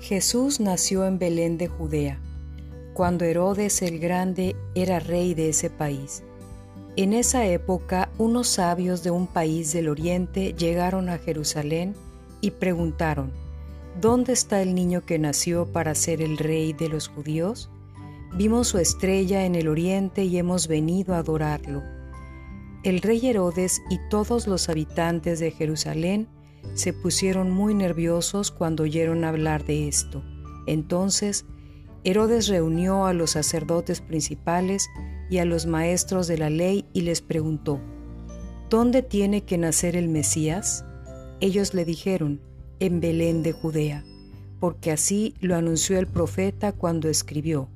Jesús nació en Belén de Judea, cuando Herodes el Grande era rey de ese país. En esa época unos sabios de un país del oriente llegaron a Jerusalén y preguntaron, ¿Dónde está el niño que nació para ser el rey de los judíos? Vimos su estrella en el oriente y hemos venido a adorarlo. El rey Herodes y todos los habitantes de Jerusalén se pusieron muy nerviosos cuando oyeron hablar de esto. Entonces, Herodes reunió a los sacerdotes principales y a los maestros de la ley y les preguntó, ¿Dónde tiene que nacer el Mesías? Ellos le dijeron, en Belén de Judea, porque así lo anunció el profeta cuando escribió,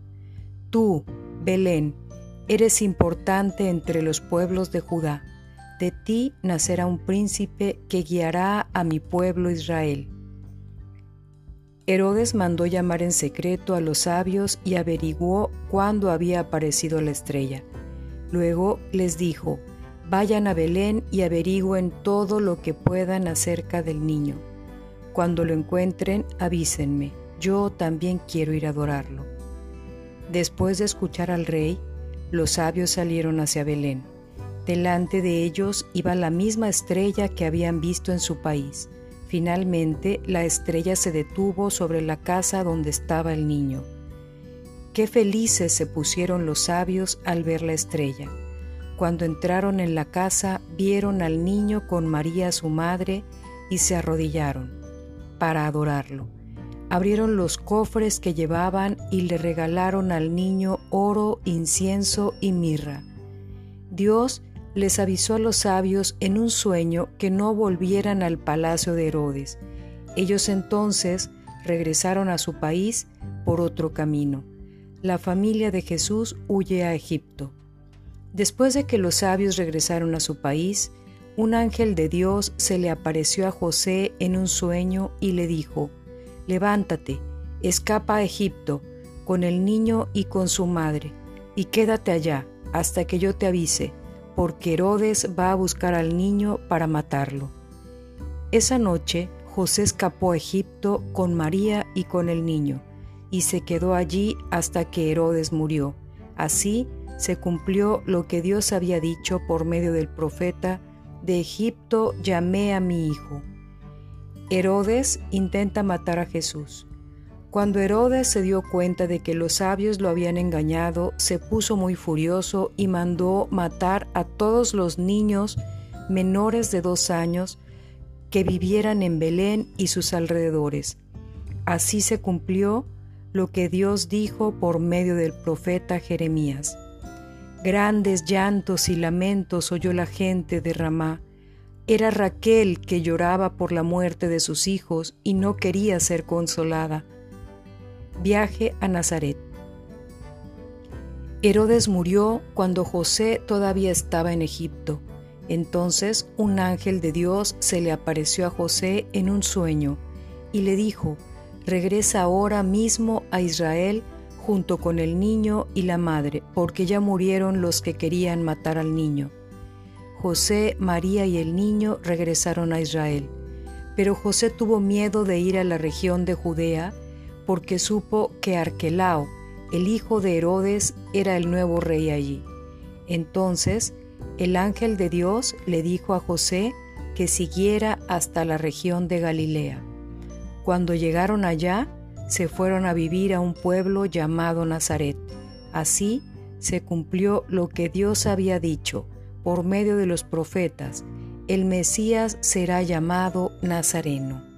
Tú, Belén, eres importante entre los pueblos de Judá de ti nacerá un príncipe que guiará a mi pueblo Israel. Herodes mandó llamar en secreto a los sabios y averiguó cuándo había aparecido la estrella. Luego les dijo, vayan a Belén y averigüen todo lo que puedan acerca del niño. Cuando lo encuentren, avísenme, yo también quiero ir a adorarlo. Después de escuchar al rey, los sabios salieron hacia Belén. Delante de ellos iba la misma estrella que habían visto en su país. Finalmente la estrella se detuvo sobre la casa donde estaba el niño. Qué felices se pusieron los sabios al ver la estrella. Cuando entraron en la casa vieron al niño con María su madre y se arrodillaron para adorarlo. Abrieron los cofres que llevaban y le regalaron al niño oro, incienso y mirra. Dios les avisó a los sabios en un sueño que no volvieran al palacio de Herodes. Ellos entonces regresaron a su país por otro camino. La familia de Jesús huye a Egipto. Después de que los sabios regresaron a su país, un ángel de Dios se le apareció a José en un sueño y le dijo, Levántate, escapa a Egipto con el niño y con su madre, y quédate allá hasta que yo te avise porque Herodes va a buscar al niño para matarlo. Esa noche José escapó a Egipto con María y con el niño, y se quedó allí hasta que Herodes murió. Así se cumplió lo que Dios había dicho por medio del profeta, de Egipto llamé a mi hijo. Herodes intenta matar a Jesús. Cuando Herodes se dio cuenta de que los sabios lo habían engañado, se puso muy furioso y mandó matar a todos los niños menores de dos años que vivieran en Belén y sus alrededores. Así se cumplió lo que Dios dijo por medio del profeta Jeremías. Grandes llantos y lamentos oyó la gente de Ramá. Era Raquel que lloraba por la muerte de sus hijos y no quería ser consolada Viaje a Nazaret. Herodes murió cuando José todavía estaba en Egipto. Entonces un ángel de Dios se le apareció a José en un sueño y le dijo, regresa ahora mismo a Israel junto con el niño y la madre, porque ya murieron los que querían matar al niño. José, María y el niño regresaron a Israel, pero José tuvo miedo de ir a la región de Judea porque supo que Arquelao, el hijo de Herodes, era el nuevo rey allí. Entonces el ángel de Dios le dijo a José que siguiera hasta la región de Galilea. Cuando llegaron allá, se fueron a vivir a un pueblo llamado Nazaret. Así se cumplió lo que Dios había dicho por medio de los profetas, el Mesías será llamado Nazareno.